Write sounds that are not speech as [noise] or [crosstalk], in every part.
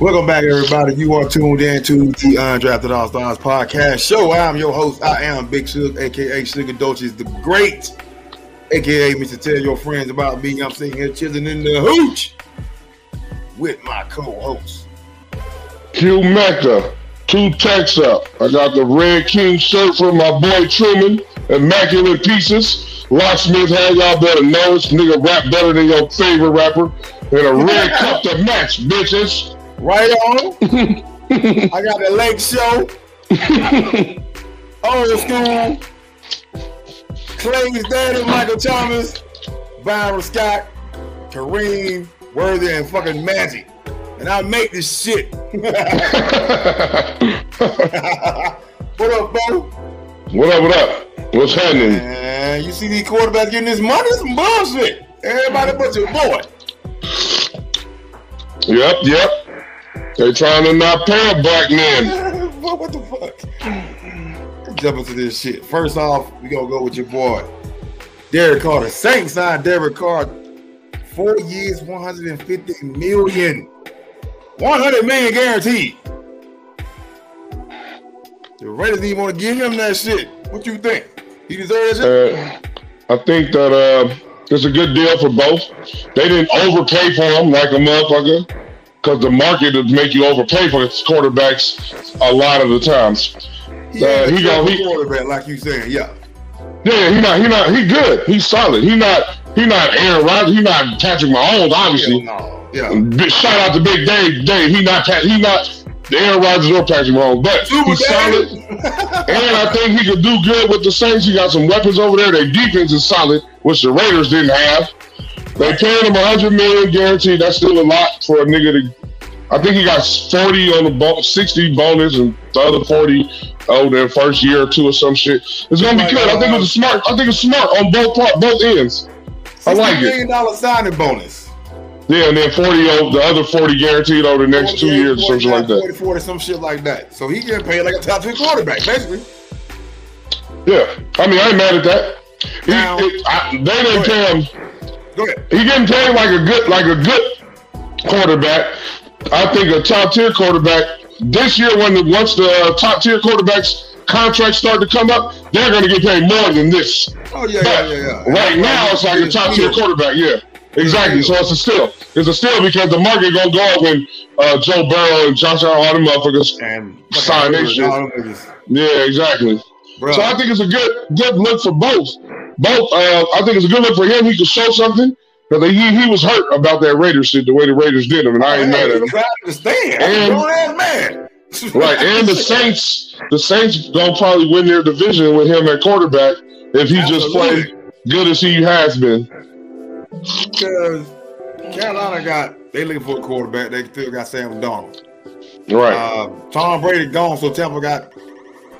Welcome back, everybody. You are tuned in to the Undrafted All Stars podcast show. I'm your host. I am Big Sugar, aka Sugar Dolce, the Great, aka Mr. Tell Your Friends About Me. I'm sitting here chilling in the hooch with my co-host. Q Mecca, two texts up. I got the Red King shirt from my boy Truman, immaculate pieces. Locksmith, how y'all better know this nigga rap better than your favorite rapper. And a red cup to match, bitches. Right on. [laughs] I got the Lake Show. [laughs] Old school. Klay's daddy, Michael Thomas, Byron Scott, Kareem, Worthy, and fucking Magic. And I make this shit. [laughs] what up, Bo? What up, what up? What's happening? You see these quarterbacks getting this money? Some bullshit. Everybody but your boy. Yep, yep. They trying to not pay a black man. [laughs] what the fuck? Jump into this shit. First off, we gonna go with your boy, Derek Carr. The Saints signed Derek Carr four years, 150 million. 100 million guaranteed. The Raiders didn't even want to give him that shit. What you think? He deserves it? Uh, I think that uh, it's a good deal for both. They didn't overpay for him like a motherfucker because the market would make you overpay for its quarterbacks a lot of the times. He, uh, he got he quarterback, like you saying, yeah. Yeah, he not he not he good. He's solid. He not he not Aaron Rodgers. He not Patrick Mahomes, obviously. Yeah, no. yeah. Shout out to Big Dave. Dave. He not he not Aaron Rodgers or Patrick Mahomes, but Super he's solid. [laughs] and I think he could do good with the Saints. He got some weapons over there. Their defense is solid, which the Raiders didn't have. They paid him a 100 million guaranteed. That's still a lot for a nigga to. I think he got 40 on the bo- 60 bonus and the other 40 oh their first year or two or some shit. It's gonna be good. I think it's smart. I think it's smart on both part, both ends. I like it. Million dollar signing bonus. Yeah, and then 40 over the other 40 guaranteed over the next two years or something like that. 40, 40, some shit like that. So he getting paid like a top 10 quarterback, basically. Yeah. I mean, I ain't mad at that. He, now, it, I, they didn't pay him. Go ahead. He getting paid like a good like a good quarterback. I think a top tier quarterback this year when the once the uh, top tier quarterbacks contracts start to come up, they're going to get paid more than this. Oh yeah, but yeah, yeah, yeah. Right now, it's like a top tier quarterback. Yeah, exactly. So it's a steal. It's a steal because the market gonna go up when uh, Joe Burrow and Josh Allen, all them motherfuckers and sign their shit. Yeah, exactly. Bro. So I think it's a good good look for both. Both. Uh, I think it's a good look for him. He can show something. Because he, he was hurt about that Raiders shit, the way the Raiders did him, and I ain't mad at him. I understand. And, man. right, and the [laughs] Saints, the Saints gonna probably win their division with him at quarterback if he Absolutely. just plays good as he has been. Because Carolina got they looking for a quarterback, they still got Sam Darnold. Right. Uh, Tom Brady gone, so Tampa got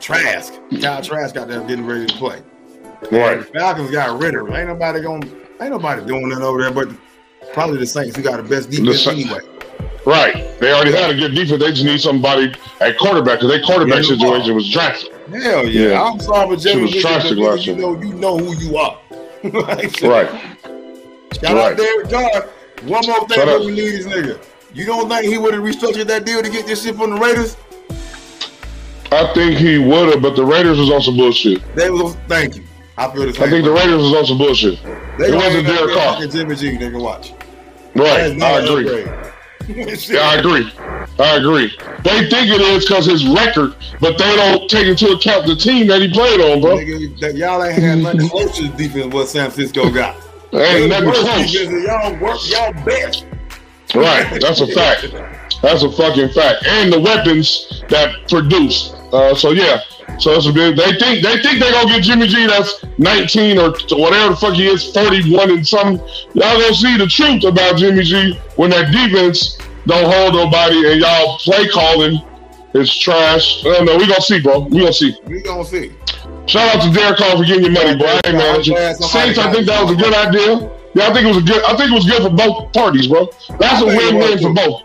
Trask. Kyle Trask got there getting ready to play. Right. Falcons got Ridder. Ain't nobody gonna Ain't nobody doing that over there, but probably the Saints who got the best defense the, anyway. Right. They already had a good defense. They just need somebody at quarterback because their quarterback yeah, situation was drastic. Hell yeah. yeah. I'm sorry, but Jerry, was drastic last you know, you know who you are. [laughs] right. Shout right. out Derek Carr. One more thing that we need this nigga. You don't think he would have restructured that deal to get this shit from the Raiders? I think he would have, but the Raiders was on some bullshit. They was thank you. I feel the same. I think the Raiders was on some bullshit. They it wasn't Derek Carr. Jimmy G, they can watch. Right, I agree. [laughs] yeah, I agree. I agree. They think it is because his record, but they don't take into account the team that he played on, bro. Nigga, y'all ain't had nothing [laughs] close to the defense what San Francisco got. ain't nothing close. Y'all work y'all best. Right, that's a fact. That's a fucking fact. And the weapons that produce. Uh, so yeah, so that's a big, they think they think they're gonna get Jimmy G that's 19 or whatever the fuck he is, 41 and some. Y'all gonna see the truth about Jimmy G when that defense don't hold nobody and y'all play calling is trash. I don't know. We gonna see, bro. We gonna see. We gonna see. Shout out to Derek Carr for getting your money, bro. Hey, man. Saints, I think that was a good idea. Yeah, I think it was a good. I think it was good for both parties, bro. That's a win-win for both.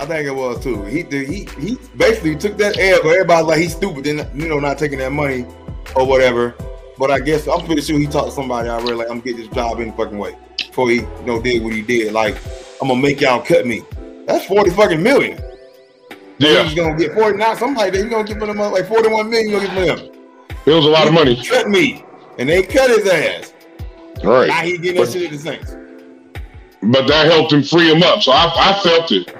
I think it was too. He he he basically took that L, but everybody's like he's stupid, then you know not taking that money or whatever. But I guess I'm pretty sure he talked to somebody already like I'm gonna get this job any fucking way before he you know did what he did. Like I'm gonna make y'all cut me. That's forty fucking million. Yeah, he's gonna get forty. Now somebody he's gonna give him like forty-one million. Gonna give him. It was a lot he of money. Cut me, and they cut his ass. All right. Now he getting that shit at the Saints. But that helped him free him up. So I, I felt it.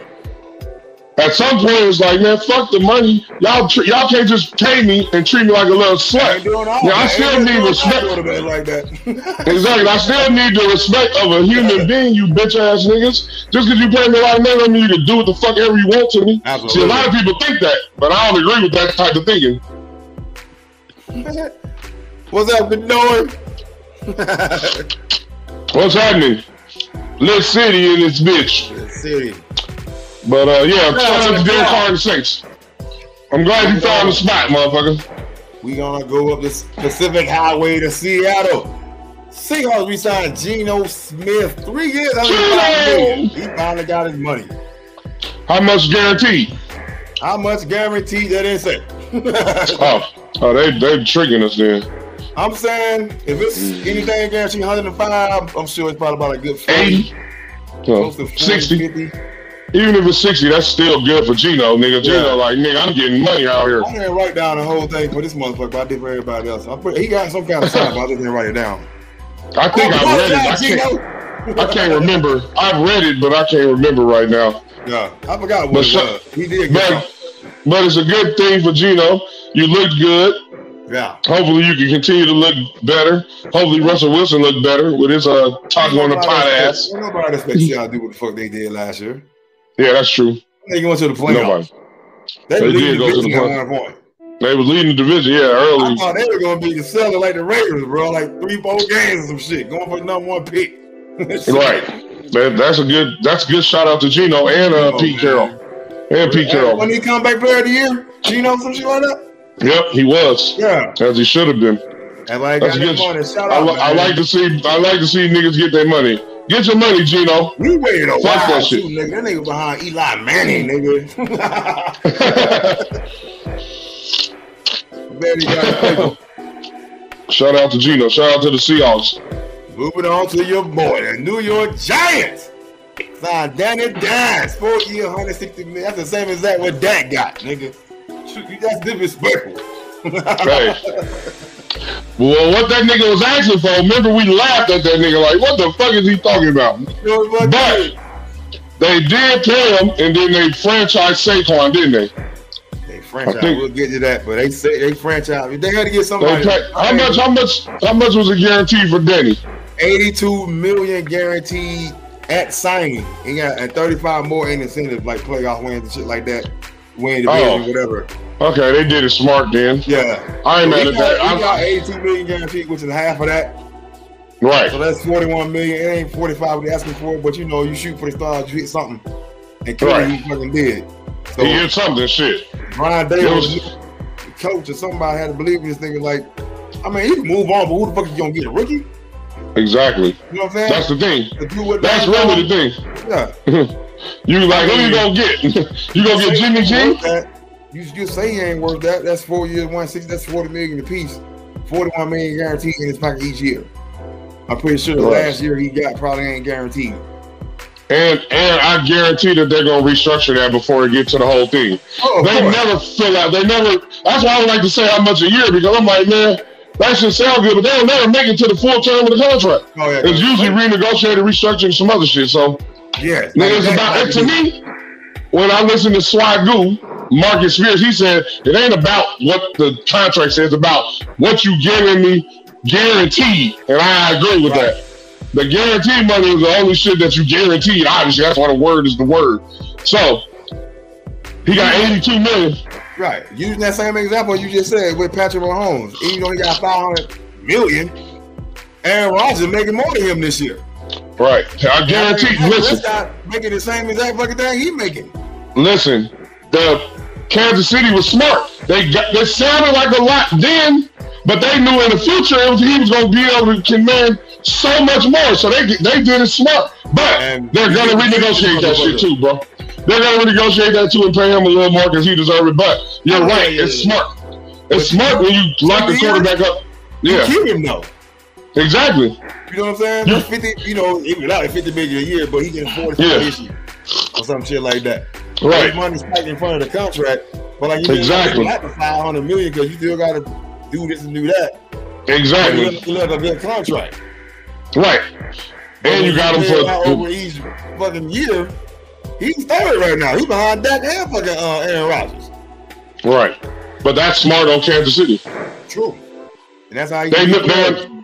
At some point, it was like, man, fuck the money. Y'all, tr- y'all can't just pay me and treat me like a little slut. Yeah, I still need respect. Like that. [laughs] exactly. I still need the respect of a human being, you bitch ass niggas. Just because you pay me a lot of money, don't mean you can do what the fuck ever you want to me. Absolutely. See, a lot of people think that, but I don't agree with that type of thinking. [laughs] What's up, good? What's happening? Lit City in this bitch. Lit City. But uh, yeah, shout out to Derek Carr and Saints. I'm glad you found the spot, motherfucker. We gonna go up this Pacific Highway to Seattle. Seahawks re-signed Geno Smith three years. Geno! He finally got his money. How much guaranteed? How much guaranteed? That didn't say. [laughs] oh, oh, they they tricking us then. I'm saying if it's anything guaranteed 105, I'm sure it's probably about a good 40, 80, close to 40, 60. 50. Even if it's 60, that's still good for Geno, nigga. Geno, Yeah. like, nigga, I'm getting money out here. I didn't write down the whole thing for this motherfucker, but I did for everybody else. I put, he got some kind of sign, but I just didn't write it down. I think Oh, I read it. I can't, I can't remember. I've read it, but I can't remember right now. Yeah, I forgot what But it was. He did But, but it's a good thing for Geno. You look good. Yeah. Hopefully, you can continue to look better. Hopefully, Russell Wilson look better with his uh taco on the pot ass. Nobody expects y'all to do what the fuck they did last year. Yeah, that's true. They going to the playoffs. Nobody. They, They did go to the division play- at one point. They was leading the division, yeah, early. I thought they were going to be the seller like the Raiders, bro. Like three, four games or some shit. Going for the number one pick. [laughs] Right. That, that's a good. That's a good shout out to Geno and uh, Oh, Pete man. Carroll and Pete Carroll. When he come back player of the year, Geno, some shit like that? Yep, he was Yeah. as he should have been. That's good. money. Shout I, li- I like to see. I like to see niggas get their money. Get your money, Geno. We waited a Fuck while, that too, nigga. That nigga behind Eli Manning, nigga. Man, he got a paper. shout out to Geno. Shout out to the Seahawks. Moving on to your boy, the New York Giants. Signed Danny Dimes, four year, 160 million. That's the same exact what Dak got, nigga. Shoot, That's disrespectful. Hey. [laughs] Well, what that nigga was asking for, remember we laughed at that nigga like, what the fuck is he talking about? You know what But they did pay him, and then they franchised Saquon, didn't they? They franchise. Think- we'll get to that, but they say they franchise. They had to get somebody. pay, how much? How much? How much was a guarantee for Denny? 82 million guaranteed at signing. He got and 35 more in incentive, like playoff wins and shit like that. Win division, Oh. whatever. Okay, they did it smart then. Yeah. I ain't mad at that. I'm- got 82 million guaranteed, which is half of that. right. So that's 41 million. It ain't 45 what they asking for, but you know, you shoot for the stars, you hit something. And clearly Right. he fucking did. So He did something. Shit. Brian Davis, was- coach or somebody had to believe in this nigga. Like, I mean, he can move on, but who the fuck you gonna get a rookie? Exactly. You know what I'm saying? That's the thing. to do what That's really the thing. Yeah. [laughs] You like who you gonna get? [laughs] you gonna get Jimmy G? You just say he ain't worth that. That's four years, one sixty. That's forty million apiece. Forty-one million guaranteed in his pocket each year. I'm pretty sure the Right. last year he got probably ain't guaranteed. And and I guarantee that they're gonna restructure that before it get to the whole thing. Oh, They never fill out. They never. That's why I don't like to say how much a year because I'm like, man, that should sound good, but they'll never make it to the full term of the contract. Oh, yeah. It's usually renegotiated, restructuring some other shit. So yeah. Nigga, it's about to me. When I listen to Swagu, Marcus Spears, he said it ain't about what the contract says, about what you giving me guaranteed, and I agree with Right. that. The guaranteed money is the only shit that you guaranteed. Obviously, that's why the word is the word. So he got 82 million. Right. Using that same example you just said with Patrick Mahomes, even though he got 500 million, Aaron Rodgers making more than him this year. Right. I guarantee. Listen, making the same exact fucking thing he making. listen. The Kansas City was smart. They got. They sounded like a lot then, but they knew in the future it was, he was going to be able to command so much more. So they they did it smart. But And- they're going to renegotiate that shit too, bro. They're going to renegotiate that too and pay him a little more because he deserves it. But you're Yeah, right. yeah, it's yeah. smart. It's smart when you lock the quarterback up. Yeah, Keep him though. exactly. You know what I'm saying? That's 50, you know, even 50 million a year, but he getting 40 Yeah. this year. Or some shit like that. Right. Money stacked in front of the contract, but like you exactly not five hundred million because you still got to do this and do that. Exactly. You look a good contract. Right. And you got him for over each fucking year. He's third right now. He's behind Dak and fucking uh, Aaron Rodgers. Right. But that's smart on Kansas City. True. And that's how you they, they,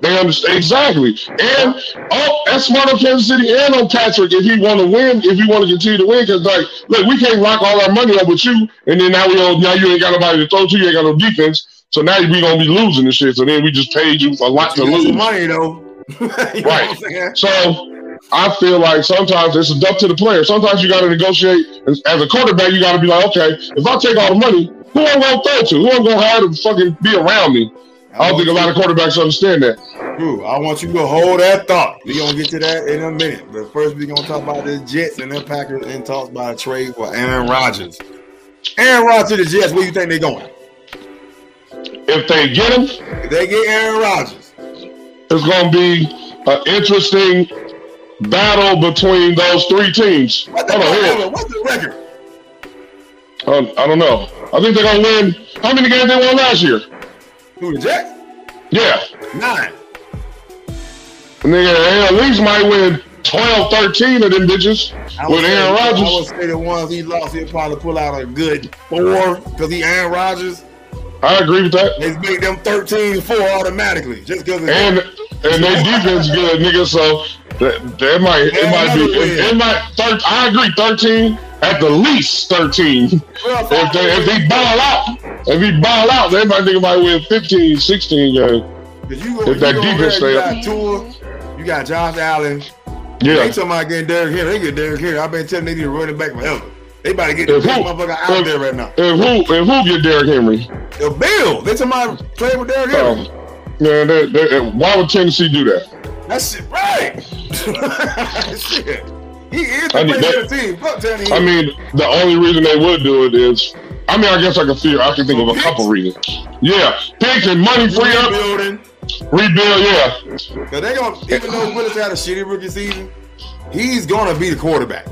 they understand exactly. And oh, that's smart on Kansas City and on Patrick if he want to win, if he want to continue to win. Because like, look, we can't lock all our money up with you, and then now we don't, now you ain't got nobody to throw to, you ain't got no defense. So now we gonna be losing this shit. So then we just paid you a lot to lose. Money though. [laughs] right. So I feel like sometimes it's up to the player. Sometimes you got to negotiate. As, as a quarterback, you got to be like, okay, if I take all the money, who I'm I going to throw to? Who I'm I going to hire to fucking be around me? I don't think a lot of quarterbacks understand that. True. I want you to hold that thought. We're going to get to that in a minute. But first, we're going to talk about the Jets and the Packers and talk about a trade for Aaron Rodgers. Aaron Rodgers to the Jets, where you think they're going? If they get him, if they get Aaron Rodgers, it's going to be an interesting battle between those three teams. What's the, record? What's the record? Um, I don't know. I think they're going to win. How many games they won last year? Who, the Jets? Yeah. Nine. They at least might win 12, 13 of them bitches with Aaron Rodgers. I would say the ones he lost, he'll probably pull out a good four because he Aaron Rodgers. I agree with that. They make them 13 4 automatically just because And and their defense good, nigga. So that, that might it might be it, it might thir- I agree, 13 at the least 13. if they if they ball out, if he ball out, they might think might win 15, 16 games. You go, if that defense stay up. Tua, you got Josh Allen. Yeah. They talking about getting Derrick Henry. They get Derrick Henry. I've been telling they need to run it back forever. They about to get the big motherfucker out if, there right now. And who and who get Derrick Henry? The Bill. They talking about playing with Derrick Henry. Oh. Man, they, they, why would Tennessee do that? That's shit, right. [laughs] shit. He is the I mean, that, team. Fuck. I mean, the only reason they would do it is, I mean, I guess I can feel, I can think of a couple reasons. Yeah, picks and money free up. Rebuilding. Rebuild, yeah. Cause they gonna, even though Willis had a shitty rookie season, he's gonna be the quarterback.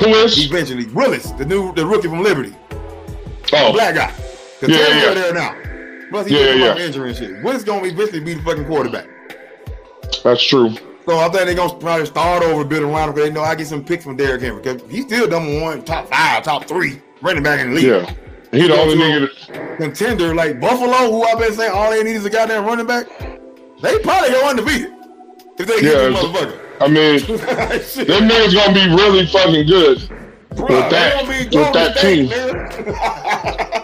Who is? Eventually, Willis, the new, the rookie from Liberty. Oh, the black guy. Cause yeah, yeah. there now. Plus he yeah, yeah. injury and shit. Willis gonna eventually be the fucking quarterback. That's true. So I think they're gonna probably start over building around because they know I get some picks from Derrick Henry because he's still number one, top five, top three running back in the league. Yeah. He the only nigga contender like Buffalo, who I've been saying all they need is a goddamn running back. They probably go undefeated if they yeah, get motherfucker. I mean, [laughs] them niggas gonna be really fucking good Bruh, with that with that team. [laughs]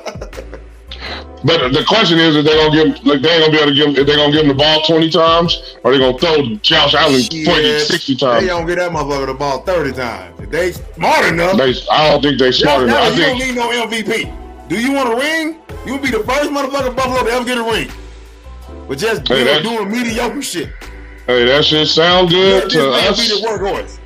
But the question is, if they gonna give, like, they ain't gonna be able to give, if they gonna give him the ball twenty times, or they gonna throw Josh Allen 20, 60 times. They don't get that motherfucker the ball thirty times. If they smart enough, they, I don't think they smart enough. I you think, don't need no MVP. Do you want a ring? You will be the first motherfucker Buffalo to ever get a ring. But just hey, doing mediocre shit. Hey, that shit sound good yeah, to us. Be the workhorse.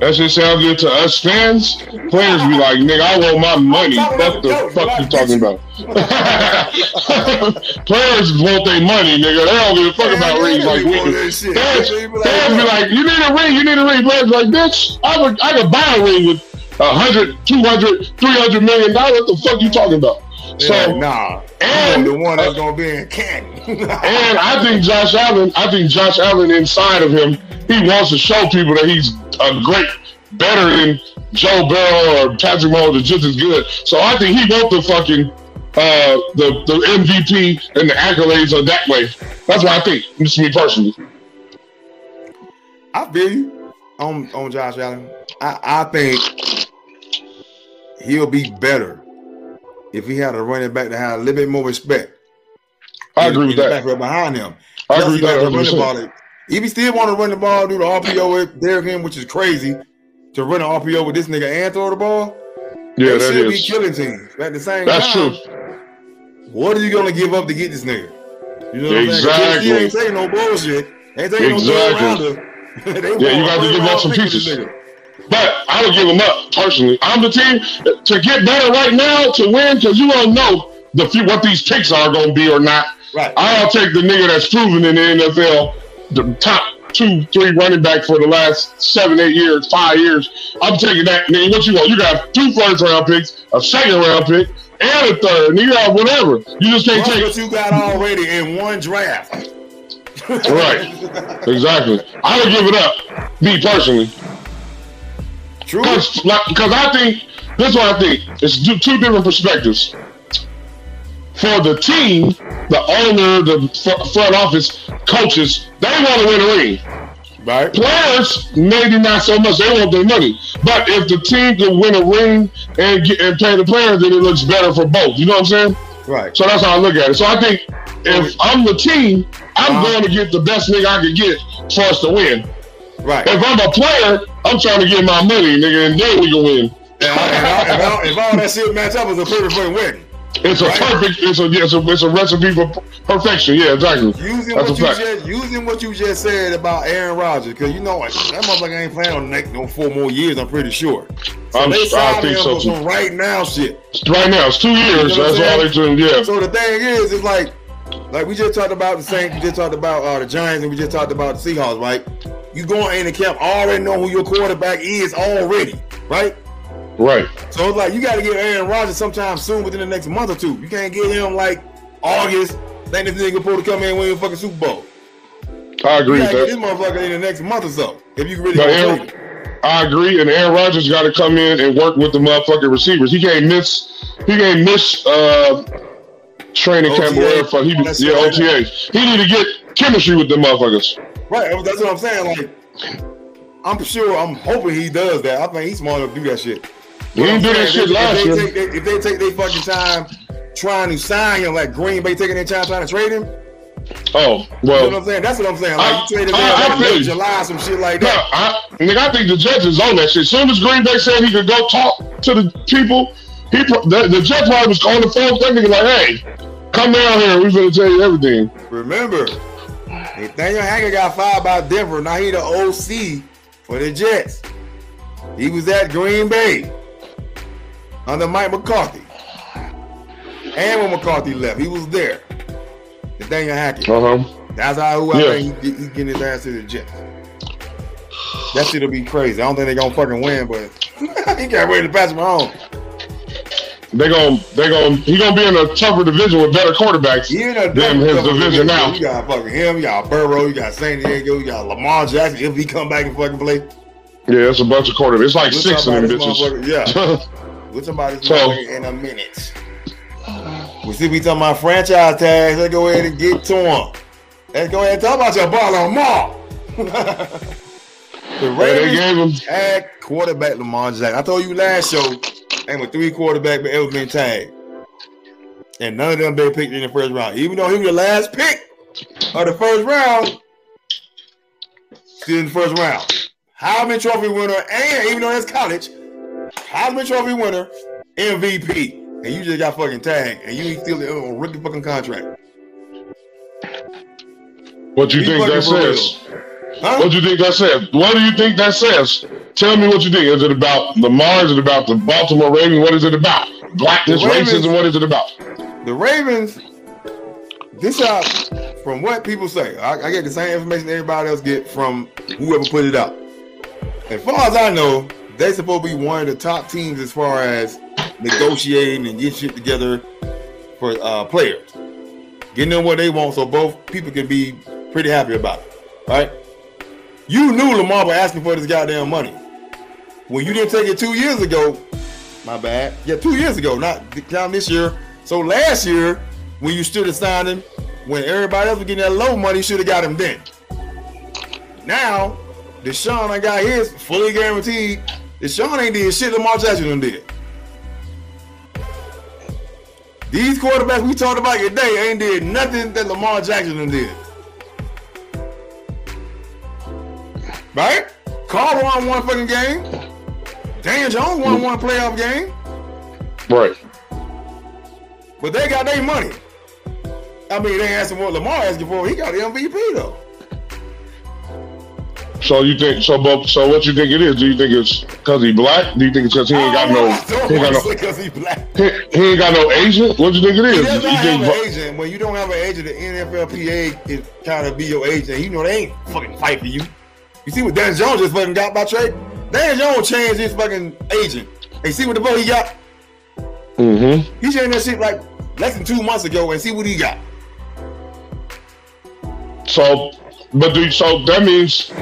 That shit sound good to us fans. Players be like, nigga, I want my money. What the fuck you talking about? [laughs] [laughs] Players want their money, nigga. They don't give a fuck about rings like we do. Fans, fans be like, you need a ring, you need a ring. Players like, bitch, I would, I could buy a ring with a hundred, two hundred, three hundred million dollars. What the fuck you talking about? So yeah, nah, and the one that's gonna be in Canton. [laughs] and I think Josh Allen, I think Josh Allen inside of him, he wants to show people that he's a great, better than Joe Burrow or Patrick Mahomes, just as good. So I think he wants the fucking uh, the the MVP and the accolades are that way. That's what I think. Is me personally. I feel you on on Josh Allen. I, I think he'll be better if he had a running back that had a little bit more respect. I agree with that. Back right behind him. I agree with that. If he still want to run the ball, do the RPO with Derrick Henry, which is crazy, to run an RPO with this nigga and throw the ball, yeah, that should is. be killing teams. At the same That's time, true. What are you gonna give up to get this nigga? You know what exactly. I'm saying? He ain't taking no bullshit. Ain't taking exactly. no [laughs] yeah, you got to give up some pieces. But I would give them up personally. I'm the team to get better right now to win because you don't know the what these picks are going to be or not. Right. I'll take the nigga that's proven in the NFL the top two, three running back for the last seven, eight years, five years. I'm taking that. Nigga, what you want? You got two first round picks, a second round pick, and a third. And you got whatever. You just can't take what you got already in one draft. right. [laughs] Exactly. I would give it up. Me personally. True. Because like, I think this is what I think. It's two different perspectives. For the team, the owner, the front office, coaches, they want to win a ring. Right. Players, maybe not so much. They want their money. But if the team can win a ring and get, and pay the players, then it looks better for both. You know what I'm saying? Right. So that's how I look at it. So I think if I'm the team, I'm uh-huh. going to get the best nigga I can get for us to win. Right. If I'm a player, I'm trying to get my money, nigga, and then we can win. if, all, if, all, that shit match up, it's a perfect win. It's a right? perfect. It's a, it's a it's a recipe for perfection. Yeah, exactly. Using That's what you just using what you just said about Aaron Rodgers, because you know that motherfucker ain't playing on next no four more years. I'm pretty sure. So I'm, they signed him so some right now shit. Right now, it's two years. You know That's all they're doing. Yeah. So the thing is, it's like like we just talked about the Saints, we just talked about uh, the Giants, and we just talked about the Seahawks, right? You going in the camp already know who your quarterback is already, right? Right. So it's like you got to get Aaron Rodgers sometime soon within the next month or two. You can't get him like August. Think this nigga supposed to come in and win a fucking Super Bowl. I agree you that. This motherfucker in the next month or so. If you really. Aaron, I agree, and Aaron Rodgers got to come in and work with the motherfucking receivers. He can't miss. He can't miss. Uh, training camp or whatever. He, yeah, OTA. He need to get chemistry with the motherfuckers. Right. That's what I'm saying. Like, I'm sure. I'm hoping he does that. I think he's smart enough to do that shit. He didn't do that shit last year. if they take their fucking time trying to sign him, like Green Bay taking their time trying to trade him. Oh well, you know what I'm saying. That's what I'm saying. Like I, you traded I, I, like July, some shit like that. No, I, nigga, I think the Jets is on that shit. As soon as Green Bay said he could go talk to the people, he the, the Jets probably was on the phone. That nigga like, hey, come down here. We're gonna tell you everything. Remember, Nathaniel Hackett got fired by Denver. Now he the OC for the Jets. He was at Green Bay under Mike McCarthy. And when McCarthy left, he was there. Nathaniel Hackett. Uh-huh. That's how who I yeah. think he, he getting his ass to the Jets. That shit'll be crazy. I don't think they're gonna fucking win, but [laughs] he can't wait to pass him home. They going they going he gonna be in a tougher division with better quarterbacks than his division now. You got fucking him, you got Burrow, you got San Diego, you got Lamar Jackson if he come back and fucking play. Yeah, it's a bunch of quarterbacks. It's like six of them bitches. Yeah. we with somebody so, in a minute. We see we talking about franchise tags. Let's go ahead and get to them. Let's go ahead and talk about your ball on Lamar. [laughs] the Ravens tag quarterback Lamar Jackson. I told you last show, and with three quarterbacks but ever been tagged. And none of them been picked in the first round. Even though he was the last pick of the first round, still in the first round. Heisman Trophy winner, and even though that's college, Heisman Trophy winner, MVP, and you just got fucking tagged, and you still in a rookie fucking contract. What do you think that says? Huh? What do you think that says? What do you think that says? Tell me what you think. Is it about Lamar? Is it about the Baltimore Ravens? What is it about? Blackness, Ravens, racism. What is it about? The Ravens. This out from what people say. I, I get the same information everybody else get from whoever put it out. As far as I know, they supposed to be one of the top teams as far as negotiating and getting shit together for uh, players, getting them what they want, so both people can be pretty happy about it, right? You knew Lamar was asking for this goddamn money when you didn't take it two years ago. My bad. Yeah, two years ago, not down this year. So last year, when you stood aside him, when everybody else was getting that low money, should have got him then. Now, Deshaun, I got his fully guaranteed Deshaun ain't did shit Lamar Jackson did. These quarterbacks we talked about today ain't did nothing that Lamar Jackson did. Right? Carr won one fucking game. Dan Jones won one playoff game. Right. But they got their money. I mean, they asking what Lamar asking for. He got the MVP though. So you think so? But so what you think it is? Do you think it's because he black? Do you think it's because he ain't got no? He ain't got no. Because he black. He, he, ain't got no agent. What do you think it is? He does not have an agent. When you don't have an agent, the NFLPA is kind of be your agent. You know they ain't fucking fight for you. You see what Dan Jones just fucking got by trade? Dan Jones changed his fucking agent. Hey, see what the boy he got? Mm-hmm. He changed that shit like less than two months ago, and see what he got. So, but do so that means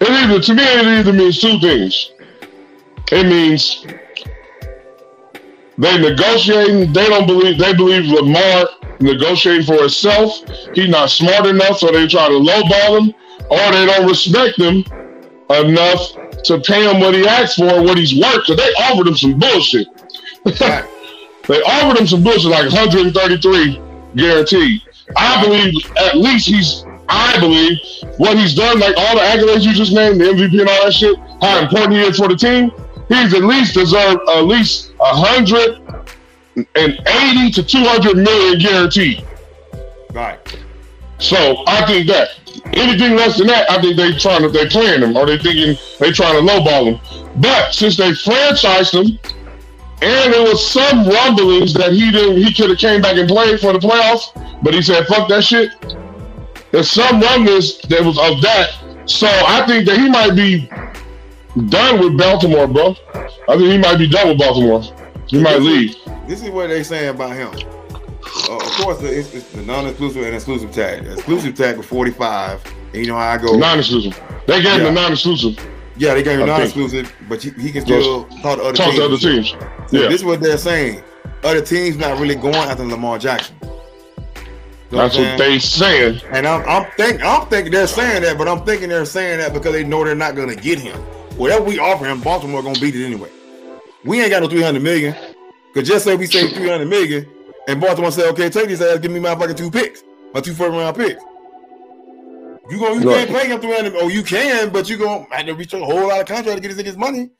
it either to me it either means two things. It means they negotiating. They don't believe. They believe Lamar negotiating for himself. He's not smart enough, so they try to lowball him, or they don't respect him enough to pay him what he asked for, what he's worth. Cause they offered him some bullshit. [laughs] they offered him some bullshit, like 133 guaranteed. I believe at least he's I believe what he's done, like all the accolades you just named, the MVP and all that shit, how important he is for the team, he's at least deserved at least a hundred and eighty to two hundred million guaranteed. Right. So I think that anything less than that, I think they trying to they playing them or they thinking they trying to lowball them. But since they franchised him, and there was some rumblings that he didn't he could have came back and played for the playoffs, but he said fuck that shit. There's some rumblings that was of that. So I think that he might be done with Baltimore, bro. I think he might be done with Baltimore. He might leave. This is what they saying about him. Uh, of course, it's, it's, the non-exclusive and exclusive tag. The exclusive tag was 45. And you know how I go. Non-exclusive. They gave yeah. him the non-exclusive. Yeah, they gave him non-exclusive, but he, he can still talk to other teams. talk teams. to other teams. So yeah. This is what they're saying. Other teams not really going after Lamar Jackson. That's what they saying. And I'm I'm think I'm thinking they're saying that, but I'm thinking they're saying that because they know they're not gonna get him. Whatever we offer him, Baltimore gonna beat it anyway. We ain't got no 300 million. Cause just say we say 300 million, and Baltimore said, okay, take these ass, give me my fucking two picks, my two first round picks. You going you can't pay him 300. Oh, you can, but you gonna have to reach a whole lot of contract to get his money.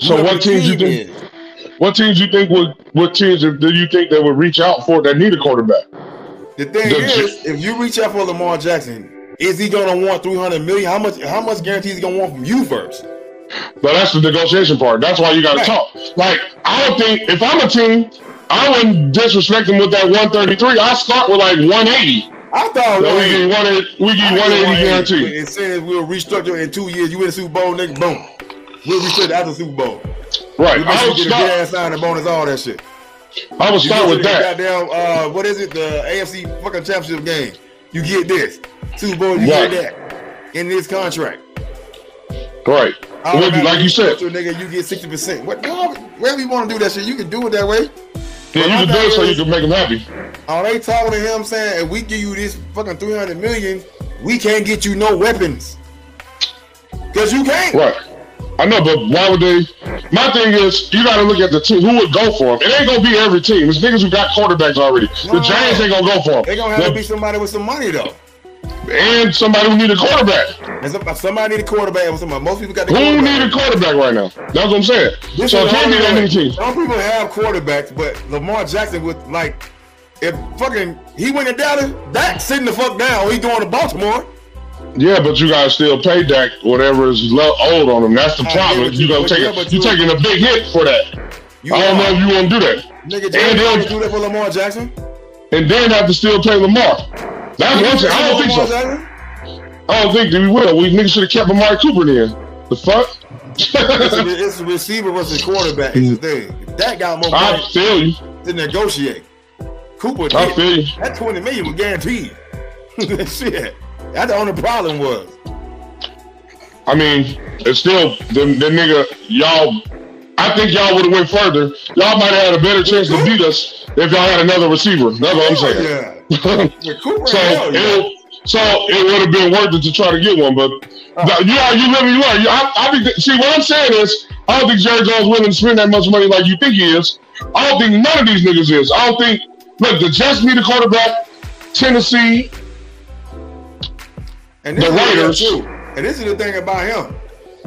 So what teams you think? Is. What teams you think would? What teams do you think they would reach out for that need a quarterback? The thing the, is, if you reach out for Lamar Jackson, is he gonna want three hundred million? How much? How much guarantee is he gonna want from you first? But that's the negotiation part. That's why you got to right. talk. Like I don't think if I'm a team, I wouldn't disrespect him with that 133. I start with like 180. I thought so we get one. We get 180 guarantee. It says we'll restructure in two years. You win the Super Bowl, nigga. Boom. We'll restructure after Super Bowl. Right. I would get start, a ass sign, bonus, all that shit. I would start with that. Goddamn, uh, what is it? The AFC fucking championship game. You get this Super Bowl. You right. get that in this contract. Right. like you said, nigga, you get sixty percent. What? No, wherever you want to do that shit, you can do it that way. Yeah, you can do it so you can make them happy. Are they talking to him saying, if we give you this fucking three hundred million, we can't get you no weapons? Because you can't. Right. I know, but why would they? My thing is, you got to look at the team. Who would go for him? It ain't gonna be every team. It's niggas who got quarterbacks already. No, the Giants ain't gonna go for him. They gonna have to be somebody with some money though. And somebody who need a quarterback. And somebody need a quarterback. Somebody, most people got the Who need a quarterback right now? That's what I'm saying. This so can't be that many teams. Some people have quarterbacks, but Lamar Jackson with like, if fucking he went to Dallas, Dak sitting the fuck down. He going to Baltimore. Yeah, but you gotta still pay Dak whatever is old on him. That's the oh, problem. You gonna take yeah, you taking a big hit for that. You I don't know if you want to do that. Nigga, and then do that for Lamar Jackson. And then have to still pay Lamar. That's one thing. I don't think so. I don't think that we will. We niggas should have kept Amari Cooper then. The fuck? it's, a, [laughs] receiver versus quarterback. Is the thing. That guy more money I feel you. to negotiate. Cooper, did. I feel you. That twenty million was guaranteed. [laughs] Shit. That's the only problem was. I mean, it's still the, the nigga y'all. I think y'all would have went further. Y'all might have had a better chance to beat us if y'all had another receiver. That's what I'm saying. Yeah. [laughs] so it, so it would have been worth it to try to get one. But uh, you are you live you learn. I, I think see what I'm saying is I don't think Jerry Jones willing to spend that much money like you think he is. I don't think none of these niggas is. I don't think. Look, the Jets need a quarterback. Tennessee, and the Raiders too. And this is the thing about him.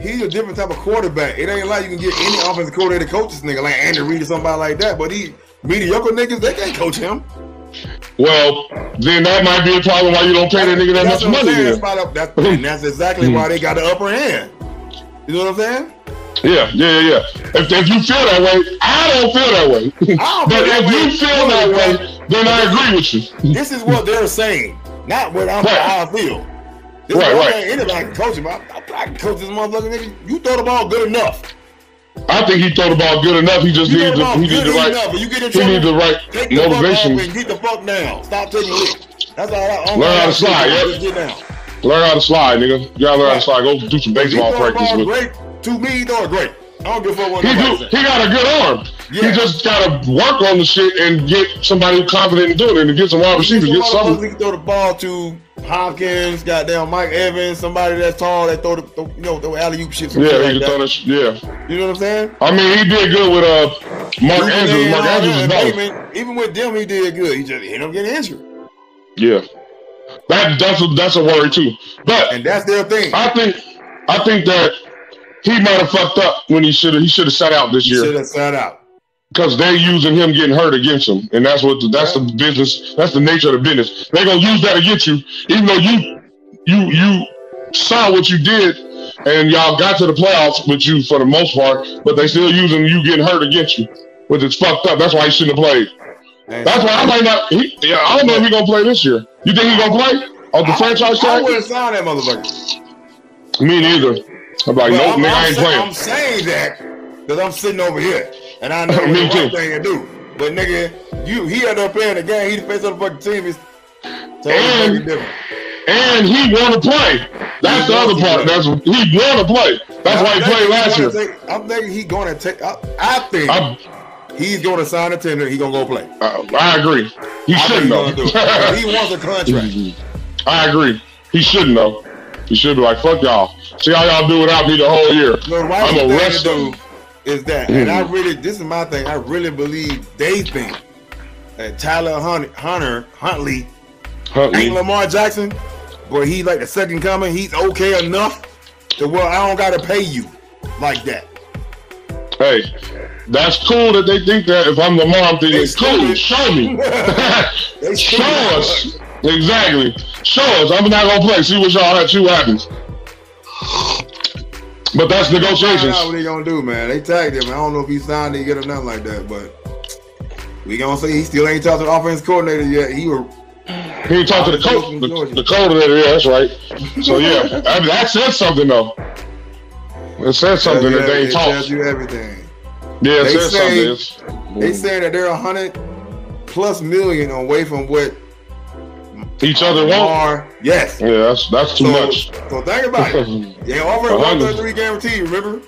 He's a different type of quarterback. It ain't like you can get any offensive coordinator to coach this nigga like Andy Reid or somebody like that. But he mediocre niggas, they can't coach him. Well, then that might be a problem why you don't pay that nigga that That's much money. saying. That's, and that's exactly why they got the upper hand. You know what I'm saying? Yeah, yeah, yeah, yeah. If, if you feel that way, I don't feel that way. [laughs] But if way. you feel that way, then I agree with you. This is what they're saying, not what I'm Right. how I feel. This Right, is what I'm right. Anybody can coach him. I, I, I can coach this motherfucker. Nigga. You throw the ball good enough. I think he thought about good enough. He just needs the he needs good the right enough. You get in he trouble, needs the right take the motivation. and get the fuck down. Stop taking licks. That's all I all Learn how to slide. Just get down. Learn how to slide, nigga. You gotta learn how to slide. Go do some baseball practice with. great. To me, he throw great. I don't give a fuck what He do. He got a good arm. Yeah. He just gotta work on the shit and get somebody confident in doing it and get some wide receivers. Get Some something. He can throw the ball to Hopkins, goddamn Mike Evans, somebody that's tall that throw the, throw, you know, throw alley oop shit. Yeah, he like throw that. sh- Yeah. You know what I'm saying? I mean, he did good with uh Mark Even Andrews. Mark Andrews is better. Even, even with them, he did good. He just ended up getting injured, Yeah. That that's a that's a worry too. But and that's their thing. I think I think that he might have fucked up when he should have he should have sat out this He should year have sat out. because they're using him getting hurt against him, and that's what the, that's the business. That's the nature of the business. They're gonna use that against you, even though you you you saw what you did, and y'all got to the playoffs with you for the most part, but they still using you getting hurt against you, which is fucked up. That's why he shouldn't have played. And That's why I might not. He, yeah, I don't know if he gonna play this year. You think he gonna play on the I- franchise I wouldn't sign that motherfucker. Me neither. I'm like, But nope, I'm, nigga, I'm I ain't playing. I'm saying that because I'm sitting over here and I [laughs] know Me what the right too. thing to do. But nigga, you he ended up playing the game. He the face of the fucking team. Is totally And- different. and he want to play. That's He the other part. play. That's he want to play. That's why he I'm played last year. take- I'm thinking he's going to take. I, I think I, he's going to sign a tender. He's going to go play. I, I agree. He I shouldn't though. going to do it. [laughs] He wants a contract. I agree. He shouldn't though. He should be like, fuck y'all. See how y'all do without me the whole year. I'm a wrestler. is that, and I mm-hmm. really, this is my thing. I really believe they think that Tyler Hun- Hunter Huntley ain't Lamar Jackson, but he like the second coming. He's okay enough to well, I don't gotta pay you like that. Hey, that's cool that they think that. If I'm Lamar, I'm thinking, cool. stupid. Show me. [laughs] [laughs] Show us. Exactly. Show us. I'm not gonna play. See what y'all have. See what happens. But that's negotiations. out what they gonna do, man. They tagged him. I don't know if he signed it yet or nothing like that, but we gonna say he still ain't talked to the offense coordinator yet. He were He ain't talked to the coach, the, the coordinator. Yeah, that's right. So yeah, [laughs] I mean, that says something though. It says something that they it tells talked. you everything. Yeah, it They says say- something. They saying that they're a hundred plus million away from what each other won't. Yes. Yeah, that's that's too so, much. So think about it. [laughs] They offer 133 guarantee. Remember?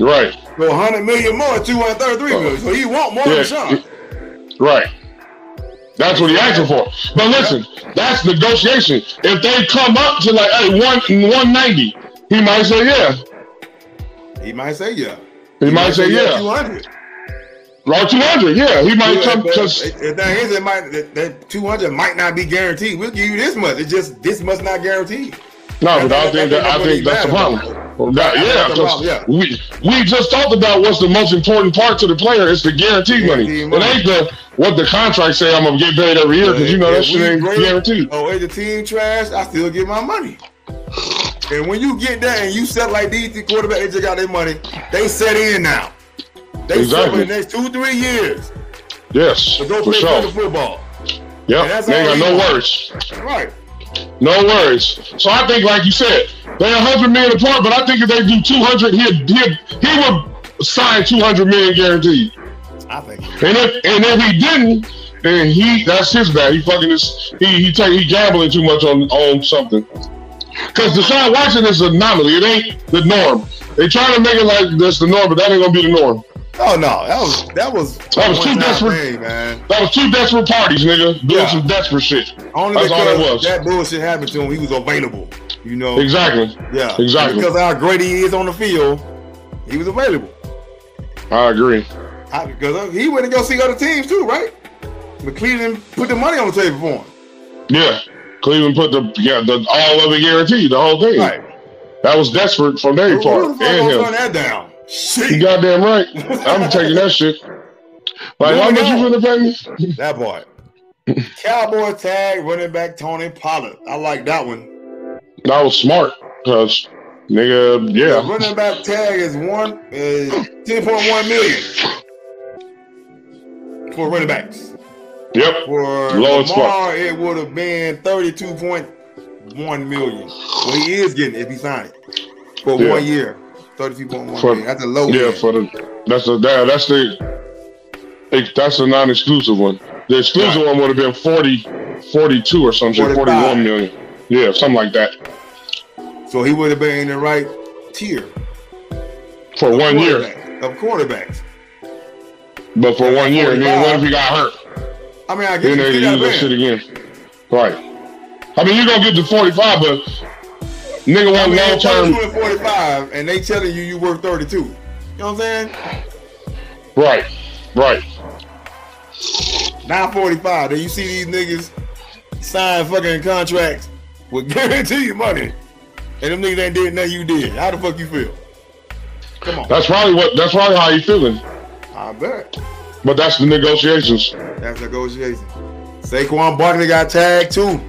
Right. So 100 million more, 233 uh, million. So he want more yeah, than Sean. Right. That's what he asking for. But listen, yeah. that's negotiation. If they come up to like hey, one 190, he might say yeah. He might say yeah. He, he might, might, say, say yeah. 200. Right, 200, yeah. He might yeah, come. The thing is, it might, that 200 might not be guaranteed. We'll give you this much. It's just, this must not guarantee. No, but I think that, I think that's the problem. Well, that, yeah, because yeah. we we just talked about what's the most important part to the player is the guarantee, money. money. It ain't the what the contract say I'm gonna get paid every year because you know that shit ain't great, guaranteed. Oh, ain't the team trash? I still get my money. And when you get that and you set like these quarterback, they just got their money. They set in now. They Exactly. the next two, three years Yes, to go for play sure. football. That's they ain't got no worries. Right. No worries. So I think, like you said, they're a hundred million apart. But I think if they do two hundred, he'd, he'd he would sign two hundred million guaranteed. I think. And if and if he didn't, then he that's his bad. He fucking is he he take he gambling too much on on something. Cause Deshaun Watson is an anomaly. It ain't the norm. They trying to make it like that's the norm, but that ain't gonna be the norm. Oh no, that was that was That was too one-time desperate. thing, man. That was two desperate parties, nigga, doing Yeah. some desperate shit. Only That's all that was. that bullshit happened to him. He was available. You know. Exactly. Yeah. Exactly. Because how great he is on the field, he was available. I agree. I, because he went to go see other teams too, right? But Cleveland put the money on the table for him. Yeah. Cleveland put the yeah the all of it guaranteed, the whole thing. Right. That was desperate from their Who, part who the fuck and him. turn that down? You goddamn right. I'm taking that shit. Like, how much you gonna pay me? That part. Cowboy tag running back Tony Pollard. I like that one. That was smart because nigga, yeah. The running back tag is one is ten point one million for running backs. Yep. For Lamar, it would have been thirty two point one million. Well, he is getting if he signed it for yeah. one year. Thirty-two point one million. That's a low. Yeah, end. for the that's the that's the that's the non-exclusive one. The exclusive right. one would have been 40, 42 or something, 45. 41 million. Yeah, something like that. So he would have been in the right tier for one year of quarterbacks. But for one year, then what if he got hurt? I mean, I guess then they use that shit again. Right. I mean, you're gonna get to 45, but nigga want long term. 45, and they telling you you worth 32. You know what I'm saying? Right. Right. 945. Then you see these niggas sign fucking contracts with [laughs] guarantee money. And them niggas ain't did nothing you did. How the fuck you feel? Come on. That's probably what that's probably how you feeling. I bet. But that's the negotiations. That's the negotiations. Saquon Barkley got tagged too.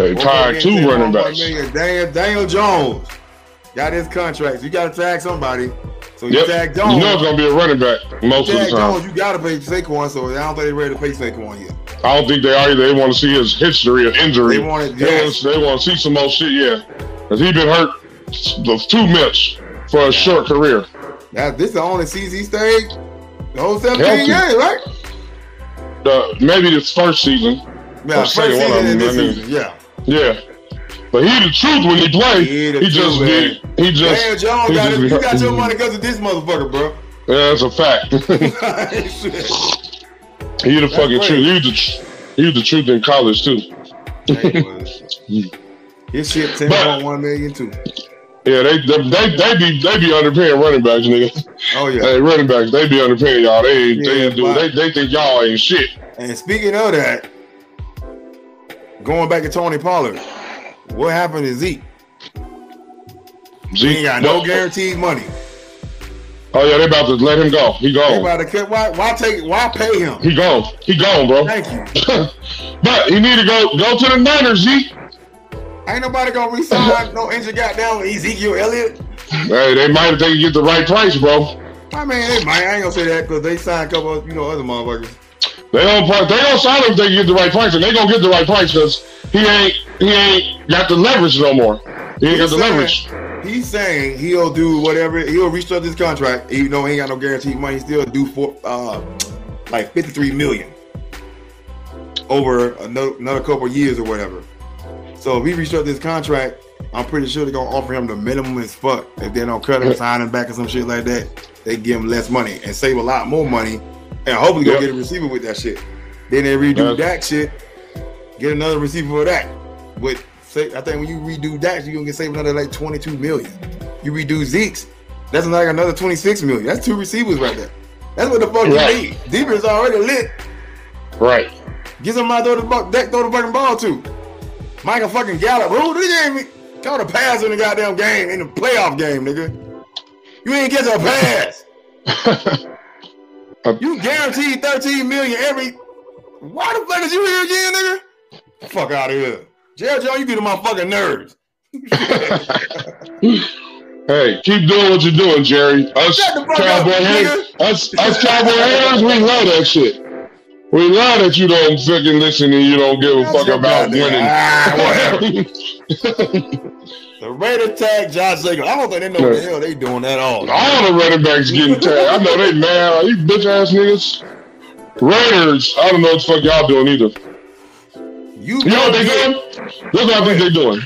They tied two running backs. Daniel, Daniel Jones got his contracts. You got to tag somebody. So you yep. tag Jones. You know it's gonna be a running back most of the time. Jones, you gotta pay Saquon, so I don't think they're ready to pay Saquon yet. I don't think they are. They want to see his history of injury. They want to. Yes. They want to see some more shit. Yeah, because he been hurt too much for a short career. Now this is the only season he stayed. The whole 17 Healthy. games, right? The maybe this first season. Yeah, first season this season. Yeah. Yeah. But he the truth when he play. He, he just truth, he just. Man, John he got just, it. You got your money because of this motherfucker, bro. Yeah, that's a fact. [laughs] [laughs] he the that's fucking great. truth. He was the, he was the truth in college too. [laughs] His shit ten point one million too. Yeah, they, they they they be they be underpaying running backs, nigga. Oh yeah, hey, running backs they be underpaying y'all. They yeah, they do they they think y'all ain't shit. And speaking of that, going back to Tony Pollard. What happened to Zeke? Zeke ain't got no guaranteed money. Oh yeah, they about to let him go. He gone. They about to cut. Why? Why take? Why pay him? He gone. He gone, bro. Thank you. [laughs] but he need to go go to the Niners, Zeke. Ain't nobody gonna resign no injured goddamn Ezekiel Elliott. Hey, they might if they get the right price, bro. I mean, they might. I ain't gonna say that because they signed a couple of you know other motherfuckers. They don't. They don't sign him if they get the right price, and they gonna get the right price because he ain't. He ain't got the leverage no more. He ain't he's got the saying, leverage. He's saying he'll do whatever. He'll restructure his contract, even though he ain't got no guaranteed money. He still do for uh, like fifty three million over another, another couple years or whatever. So if he restructures his contract, I'm pretty sure they're gonna offer him the minimum as fuck. If they don't cut him, sign him back or some shit like that, they give him less money and save a lot more money and hopefully go get a receiver with that shit. Then they redo that shit, get another receiver for that. With say, I think when you redo that, you're gonna get saved another like 22 million. You redo Zeke's, that's like another 26 million. That's two receivers right there. That's what the fuck right. you need. Defense already lit. Right. Get somebody throw the ball, that throw the fucking ball to. Michael fucking Gallup. Who did he Call the pass in the goddamn game in the playoff game, nigga. You ain't get a pass. [laughs] Uh, you guaranteed 13 million every. Why the fuck is you here again, nigga? Fuck out of here. Jones, you get on my fucking nerves. [laughs] hey, keep doing what you're doing, Jerry. Us cowboy haters, us, us cowboy haters, we love that shit. We love that you don't fucking listen and you don't give a fuck about winning. Ah, whatever. [laughs] The Raider tag Josh Jacobs. I don't think they know what the hell they doing at all. All the running backs getting tagged. I know they mad. You bitch ass niggas. Raiders. I don't know what the fuck y'all doing either. You, you know what they doing? This what I think they doing.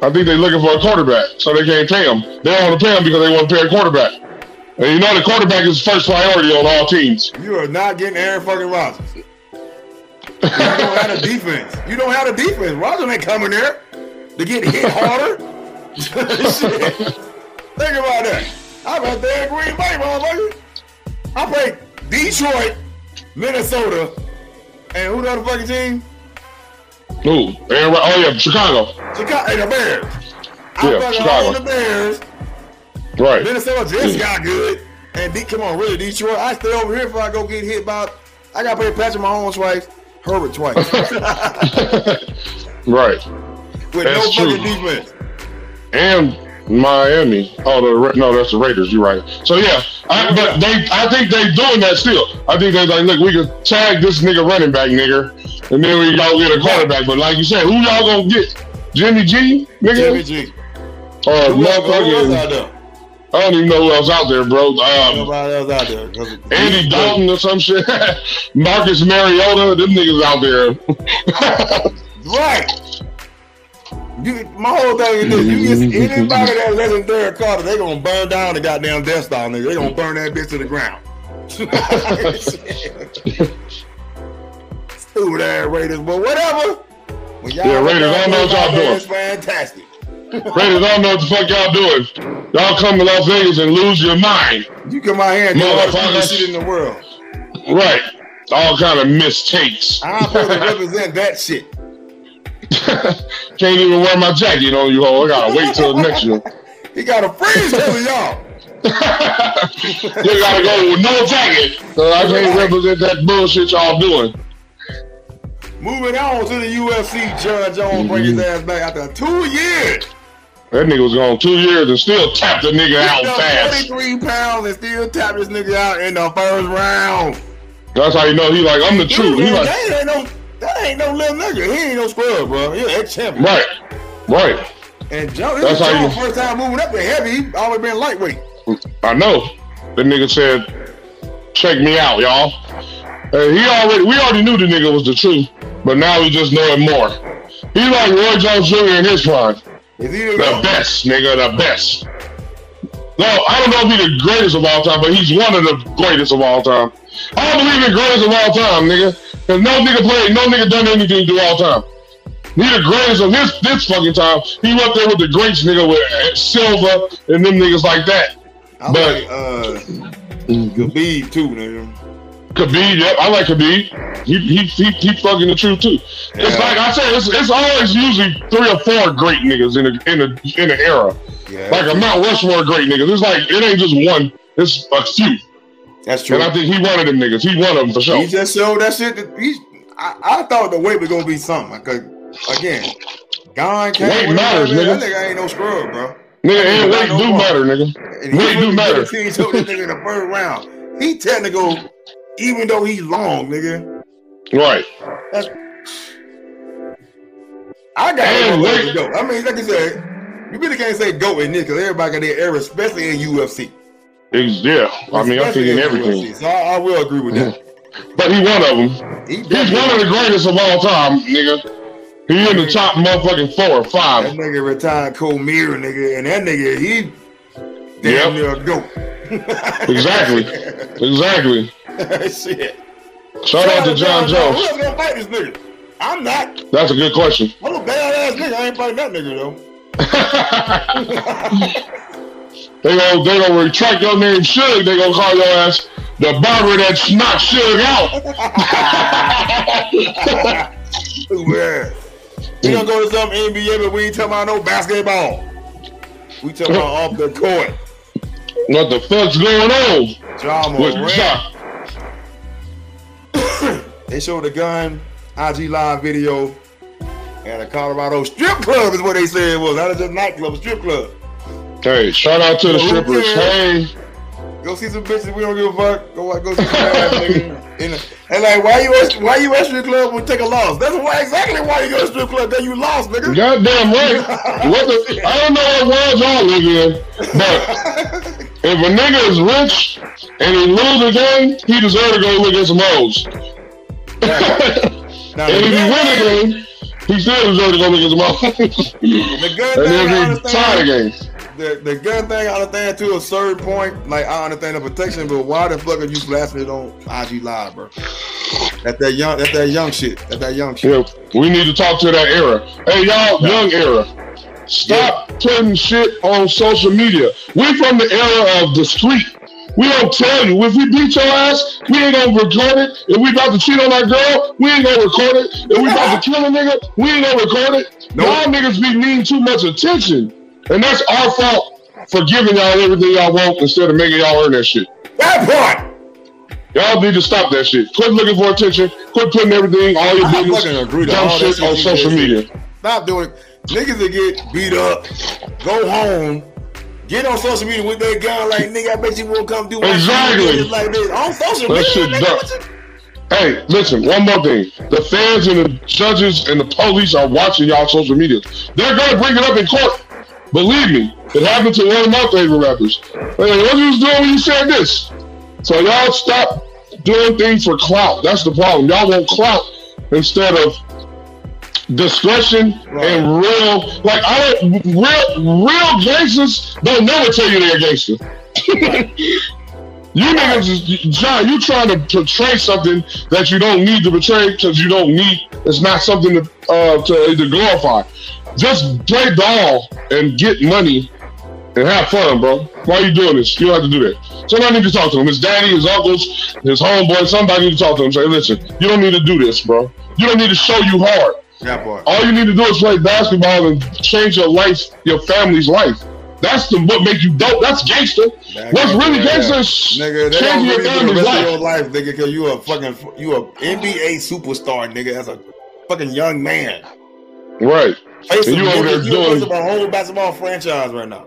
I think they looking for a quarterback, so they can't pay him. They don't want to pay him because they want to pay a quarterback. And you know the quarterback is first priority on all teams. You are not getting Aaron fucking Rodgers. you don't have a [laughs] defense. You don't have a defense. Rodgers ain't coming there to get hit harder. Think about that. I'm out there in Green Bay, motherfucker. I played Detroit, Minnesota, and who the other fucking team? Who? Oh yeah, Chicago. Chicago, and the Bears. I yeah, Chicago. the Bears. Right. Minnesota just mm. got good. And D, come on, really, Detroit. I stay over here before I go get hit by. I got to play Patrick Mahomes twice. Herbert twice. [laughs] right. With that's no fucking defense. And Miami. Oh, the no, that's the Raiders. You're right. So yeah, I, but they, I think they doing that still. I think they like, look, we can tag this nigga running back, nigga, and then we go get a quarterback. But like you said, who y'all gonna get? Jimmy G, nigga. Jimmy G. Or uh, motherfucking. I don't even know who else out there, bro. Um, Nobody else out there. Andy Dalton or some shit. [laughs] Marcus Mariota, them niggas out there. [laughs] right. You, my whole thing is this: you get mm-hmm. anybody that legendary Carter, they gonna burn down the goddamn Death Star, nigga. They gonna burn that bitch to the ground. [laughs] Stupid ass Raiders, but whatever. When y'all yeah, Raiders, I don't know what y'all doing. It's fantastic. [laughs] Raiders, I don't know what the fuck y'all doing. Y'all come to Las Vegas and lose your mind. You come out here and do all shit in the world. Right. All kind of mistakes. I'm supposed to represent that shit. Can't even wear my jacket on you, ho. I gotta wait till next year. [laughs] he got a freeze over y'all. [laughs] you gotta go with no jacket. So I can't represent that bullshit y'all doing. Moving on to the UFC, Jon Jones mm-hmm. bring his ass back after two years. That nigga was gone two years and still tapped the nigga out fast. 43 pounds and still tapped this nigga out in the first round. That's how you know he like, I'm the truth. He like, ain't no that ain't no little nigga. He ain't no scrub, bro. He ex champion. Right. Right. And Joe, this That's how you first time moving up to heavy. He always been lightweight. I know. The nigga said, check me out, y'all. Uh, he already we already knew the nigga was the truth, but now we just know it more. He like Roy Jones Jr. in his prime. Is he the, the best, nigga, the best. No, I don't know if he's the greatest of all time, but he's one of the greatest of all time. I don't believe in greatest of all time, nigga. Cause no nigga played, no nigga done anything to all time. He the greatest of this this fucking time. He went there with the greats, nigga, with Silva and them niggas like that. I but like, uh, Khabib too, nigga. Khabib, yep, I like Khabib. He he he, he fucking the truth too. Yeah. It's like I said, it's, it's always usually three or four great niggas in a in a in an era. Yeah, like a Mount Rushmore great niggas. It's like it ain't just one. It's a few. That's true. And I think he one of them niggas. He one of them for sure. He just showed that shit. That he, I, I thought the weight was gonna be something. Cause again, Gane came. Weight matters, nigga. That nigga ain't no scrub, bro. Nigga, and weight no do more. matter, nigga. And weight do matter. [laughs] He took this nigga in the first round. He technical, even though he's long, nigga. Right. That's, I got and weight. Go. I mean, like I said, you really can't say go in this because everybody got their era, especially in UFC. Yeah, I mean, I'm thinking everything. So I, I, will agree with that. [laughs] But he one of them. He He's one of the greatest of all time, nigga. He in the top motherfucking four or five. That nigga retired Cormier, nigga, and that nigga, he damn yep. near a goat. [laughs] exactly. Exactly. [laughs] Shit. Shout, Shout out to John, Jon Jones. Who's gonna fight this nigga? I'm not. That's a good question. I'm a badass nigga. I ain't fighting that nigga though. They gonna they gonna retract your name Suge. They gonna call your ass the barber that's not Suge out. yeah. We gonna go to some NBA, but we ain't talking about no basketball. We talking about off the court. What the fuck's going on? Drama. [coughs] they showed the gun IG live video at a Colorado strip club is what they said it was. Not just nightclub, strip club. Hey, shout out to the strippers. Hey. Go see some bitches. We don't give a fuck. Go go see some ass nigga. And, like, why you at, why you at strip club when you take a loss? That's why exactly why you go to strip club. That you lost, nigga. Goddamn right. what the, I don't know what world y'all live in, but if a nigga is rich and he lose a game, he deserve to go look at some hoes. Now, [laughs] and if he win a game, he still deserve to go look at some hoes. The and if he tie the game the, the gun thing, I understand to a certain point. Like I understand the protection, but why the fuck are you blasting it on IG Live, bro? At that young, at that young shit, at that young shit. Yeah, we need to talk to that era. Hey, y'all, young era. Stop yeah. putting shit on social media. We from the era of the street. We don't tell you. If we beat your ass, we ain't gonna record it. If we about to cheat on our girl, we ain't gonna record it. If we about to kill a nigga, we ain't gonna record it. Nope. Y'all niggas be needing too much attention. And that's our fault for giving y'all everything y'all want instead of making y'all earn that shit. That part. Y'all need to stop that shit. Quit looking for attention. Quit putting everything, all your I business, agree to dumb shit shit on social media. Stop doing it. Niggas that get beat up, go home, get on social media with that guy like nigga. I bet you won't come do my Exactly. like this on social That media. shit nigga, dumb. what you- Hey, listen, one more thing. The fans and the judges and the police are watching y'all social media. They're gonna bring it up in court. Believe me, it happened to one of my favorite rappers. Hey, what you was doing when you said this? So y'all stop doing things for clout. That's the problem. Y'all want clout instead of discretion Right. and real. Like I don't real real gangsters don't never tell you they're a gangster. [laughs] You niggas, is, John, you trying to portray something that you don't need to portray because you don't need. It's not something to uh, to, to glorify. Just play ball and get money and have fun, bro. Why are you doing this? You don't have to do that. Somebody need to talk to him. His daddy, his uncles, his homeboy. Somebody need to talk to him. Say, listen, you don't need to do this, bro. You don't need to show you hard. That part. All you need to do is play basketball and change your life, your family's life. That's the what make you dope. That's gangster. That What's really gangster is Nigga, they changing your really do family's of your life. life, nigga, because you a fucking you a NBA superstar, nigga, as a fucking young man. Right. Face And you over there doing- a whole basketball franchise right now.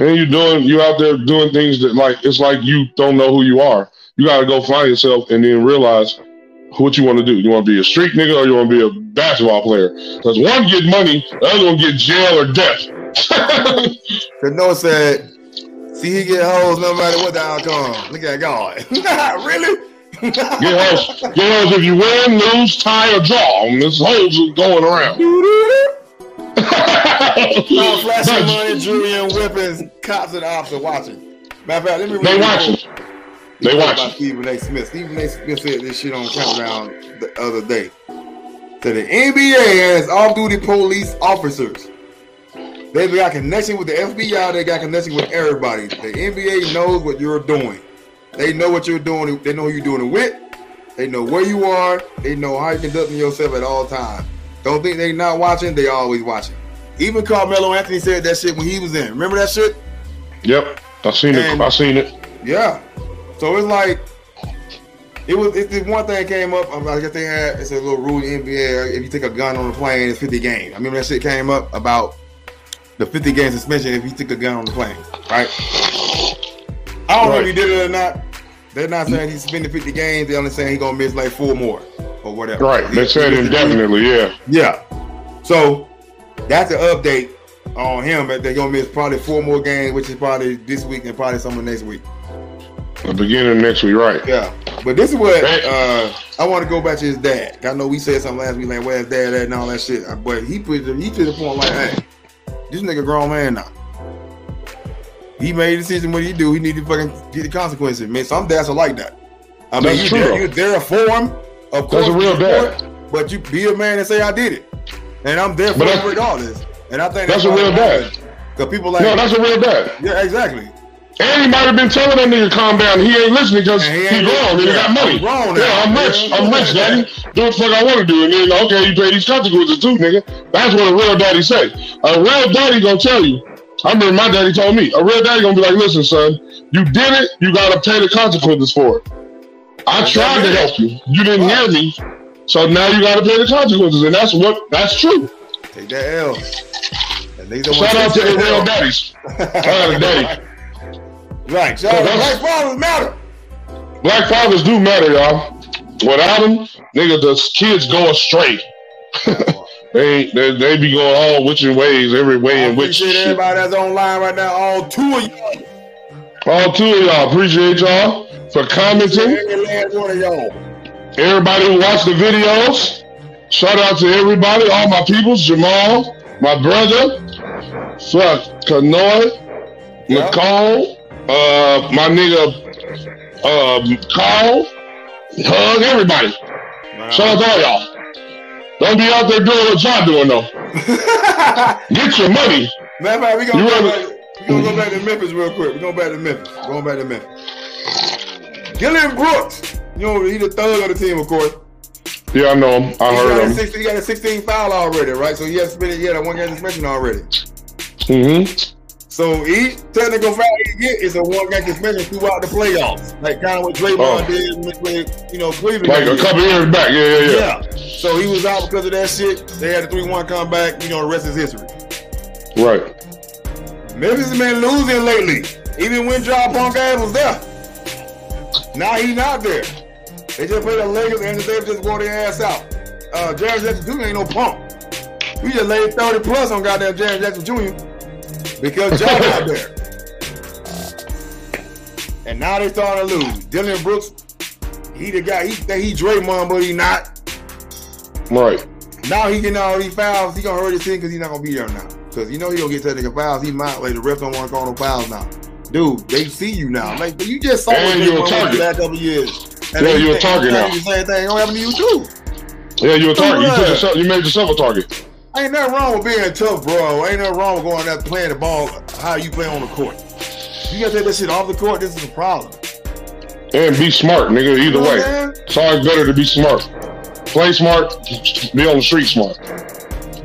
And you're doing you out there doing things that like it's like you don't know who you are. You gotta go find yourself and then realize what you want to do. You want to be a street nigga or you want to be a basketball player? Because one get money, the other one get jail or death. [laughs] Cause Noah said, "See, he get hoes no matter what the outcome." Look at God. [laughs] really? get hoes, get hoes if you win, lose, tie, or draw. This hoes are going around. [laughs] [laughs] Now flashing money, [laughs] and weapons. Cops and ops are watching. Matter of fact, let me read They watching. They watching. By Stephen A. Smith. Stephen A. Smith said this shit on Countdown the other day. Said the NBA has off-duty police officers. They've got connection with the FBI. They got connection with everybody. The NBA knows what you're doing. They know what you're doing. They know who you're doing it with. They know where you are. They know how you're conducting yourself at all times. Don't think they not watching. They always watching. Even Carmelo Anthony said that shit when he was in. Remember that shit? Yep, I seen it. I seen it. Yeah. So it's like it was. It's the one thing came up. I guess they had it's a little rule in NBA. If you take a gun on a plane, it's 50 games. I remember that shit came up about the 50 game suspension if you took a gun on the plane, right? I don't know if Right. he did it or not. They're not saying he's suspended 50 games. They're only saying he's gonna miss like four more or whatever. Right. They said indefinitely. Yeah. Yeah. So that's an update on him. That they're gonna miss probably four more games, which is probably this week and probably some of next week. The beginning of next week. Right. Yeah, but this is what uh, I want to go back to his dad. I know we said something last week like where's dad at and all that shit, but he put it- he to the point like, hey, this nigga grown man now. He made a decision. What he do? He need to fucking get the consequences. Man, some dads are like that. I mean, That's you there, though. you there for him, of course. That's a real dad. But you be a man and say I did it, and I'm there for him that's- regardless. And I think That's a real dad. Because people like, No, that's a real dad. yeah, exactly. And he might have been telling that nigga calm down. He ain't listening because he, he grown and he got money. I'm grown now. yeah, I'm rich. I'm rich, daddy. Do what the fuck I want to do. And then, okay, you pay these consequences too, nigga. That's what a real daddy say. A real daddy gonna tell you. I remember my daddy told me. A real daddy gonna be like, listen, son, you did it. You gotta pay the consequences for it. I tried to help you. You didn't hear me. So now you gotta pay the consequences. And that's what, that's true. Take that L. And they don't Shout [laughs] out to the real L. daddies. Shout out to daddy. Right. Shout out to that's- black fathers matter. Black fathers do matter, y'all. Without them, nigga, the kids go astray. [laughs] they, they they be going all which ways, every I way in which. appreciate everybody that's online right now. All two of y'all. All two of y'all, appreciate y'all for commenting. Every last one of y'all. Everybody who watched the videos, shout out to everybody, all my peoples, Jamal, my brother, fuck, Kanoy, Yeah. McCall, uh, my nigga, um, Carl, hug everybody. Shout out to all y'all. Don't be out there doing what y'all doing though. [laughs] Get your money. Matter of fact, we gonna, You go back, we gonna go back to Memphis real quick. We're going back to Memphis. We're Going back to Memphis. Dillon Brooks. You know, he's the thug of the team, of course. Yeah, I know him. I He heard him. 16, he got a 16 foul already, right? So he has spent he had a one game suspension already. Mm-hmm. So each technical foul he get is a one game suspension throughout the playoffs, like kind of what Draymond oh. did with, you know Cleveland. Like a couple years back, yeah, yeah, yeah. Yeah. So he was out because of that shit. They had a three-one comeback. You know, the rest is history. Right. Memphis has been losing lately, even when John Punk was there. Now he's not there. They just played the Lakers and they just wore their ass out. Uh, Jaren Jackson Jr. ain't no punk. We just laid 30 plus on goddamn Jaren Jackson Jr. because out there. And now they starting to lose. Dillon Brooks, he the guy, he think he Draymond, but he not. Right. Now he getting all these fouls. He gonna hurt his team because he's not gonna be there now. Because you know he gonna get technical fouls. He might like the ref don't want to call no fouls now. Dude, they see you now. Like you just saw and you're a target. Last couple years. And yeah, you're a target now. The same thing gonna happen to you too. Yeah, you're a target. You, put yourself, you made yourself a target. Ain't nothing wrong with being tough, bro. Ain't nothing wrong with going out there playing the ball how you play on the court. You gotta take that shit off the court. This is a problem. And be smart, nigga. Either way, man? it's always better to be smart. Play smart, be on the street smart.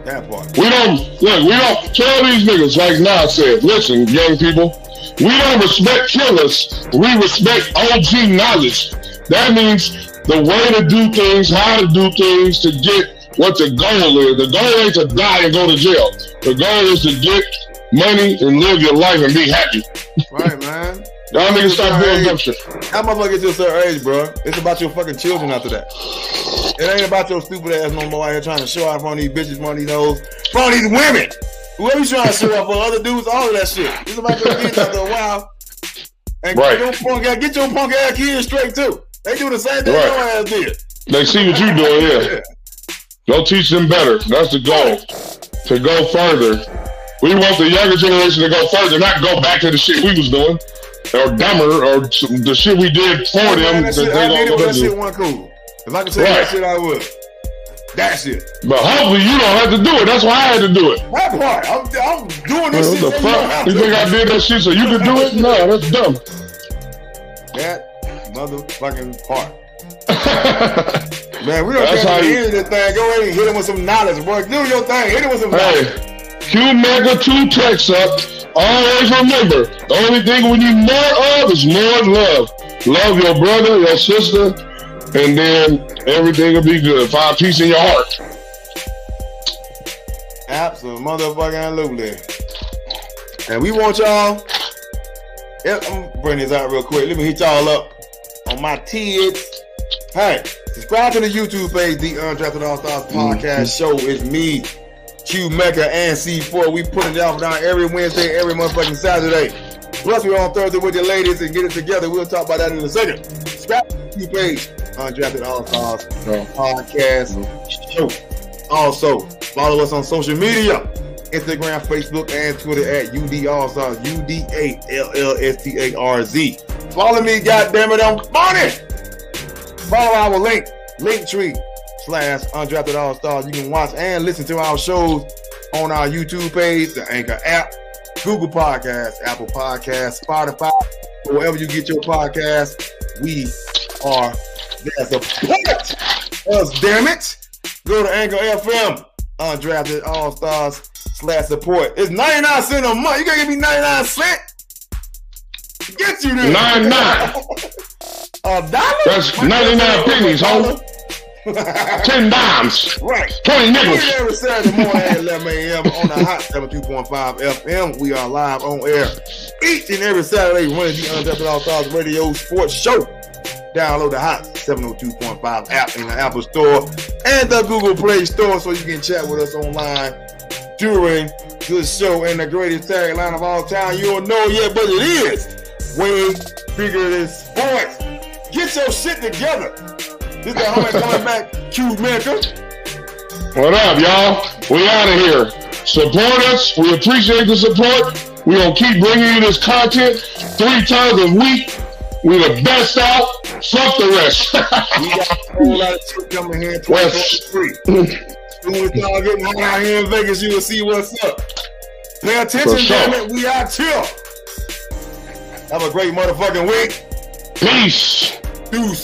That part. We don't look. We don't tell these niggas like Nas said. Listen, young people. We don't respect killers. We respect OG knowledge. That means the way to do things, how to do things to get what the goal is. The goal ain't to die and go to jail. The goal is to get money and live your life and be happy. Right, man. [laughs] Y'all niggas stop doing dumb shit. That motherfucker get to a certain age, bro. It's about your fucking children after that. It ain't about your stupid ass no more out here trying to show off on these bitches, on these hoes, on these women. Whoever you trying to show off for, other dudes, all of that shit. It's about your kids after a while. And right. get your punk ass, get your punk ass kids straight too. They do the same thing right. your ass did. They see what you doing, yeah. [laughs] Go teach them better. That's the goal. To go further. We want the younger generation to go further, not go back to the shit we was doing. Or dumber, or the shit we did for them. Man, that, shit, I did that shit wasn't cool. If I could say right. that shit, I would. That shit. But hopefully you don't have to do it. That's why I had to do it. That part. I'm, I'm doing this well, shit. The fuck? You, you think I did that shit so you could do it? [laughs] No, that's dumb. That motherfucking part. [laughs] Man, we don't That's care to this thing. Go ahead and hit him with some knowledge, boy. Do your thing. Hit him with some knowledge. Hey, Q Mega 2 text up. Always remember, the only thing we need more of is more love. Love your brother, your sister, and then everything will be good. Find peace in your heart. Absolutely, motherfucking And we want y'all. I'm bring this out real quick. Let me hit y'all up on my kids. Hey, subscribe to the YouTube page, The Undrafted All Stars Podcast mm-hmm. Show. It's me, Q Mecca, and C4. We put it out down every Wednesday, every motherfucking Saturday. Plus, we're on Thursday with the ladies and get it together. We'll talk about that in a second. Subscribe to the YouTube page, Undrafted All Stars Podcast Show. Also, follow us on social media. Instagram, Facebook, and Twitter at UD All Stars, U D A L L S T A R Z. Follow me, goddammit, I'm funny. Follow our link, Linktree slash undrafted all stars. You can watch and listen to our shows on our YouTube page, the Anchor app, Google Podcasts, Apple Podcasts, Spotify, wherever you get your podcast. We are there. Support us, damn it. Go to Anchor FM, undrafted all stars slash support. It's 99 cents a month. You gotta give me 99 cents. Get you there. 99. [laughs] A dollar? That's 99 pennies, homie. 10 dimes. Right. 20 nickels. Every Saturday morning at 11 a.m. on the hot 72.5 FM. We are live on air each and every Saturday running the Undrafted All Stars Radio Sports Show. Download the hot 702.5 app in the Apple Store and the Google Play Store so you can chat with us online during the show. And the greatest tagline of all time, you don't know yet, but it is way bigger than sports. Get your shit together. This is homie coming back, Q Mecca. What up, y'all? We out of here. Support us. We appreciate the support. We're going to keep bringing you this content three times a week. We the best out. Fuck the rest. [laughs] we got a whole lot of shit coming here in 2023. When we start getting hot out here in Vegas, you will see what's up. Pay attention, sure. damn it. We out here. Have a great motherfucking week. Peace. Deuce.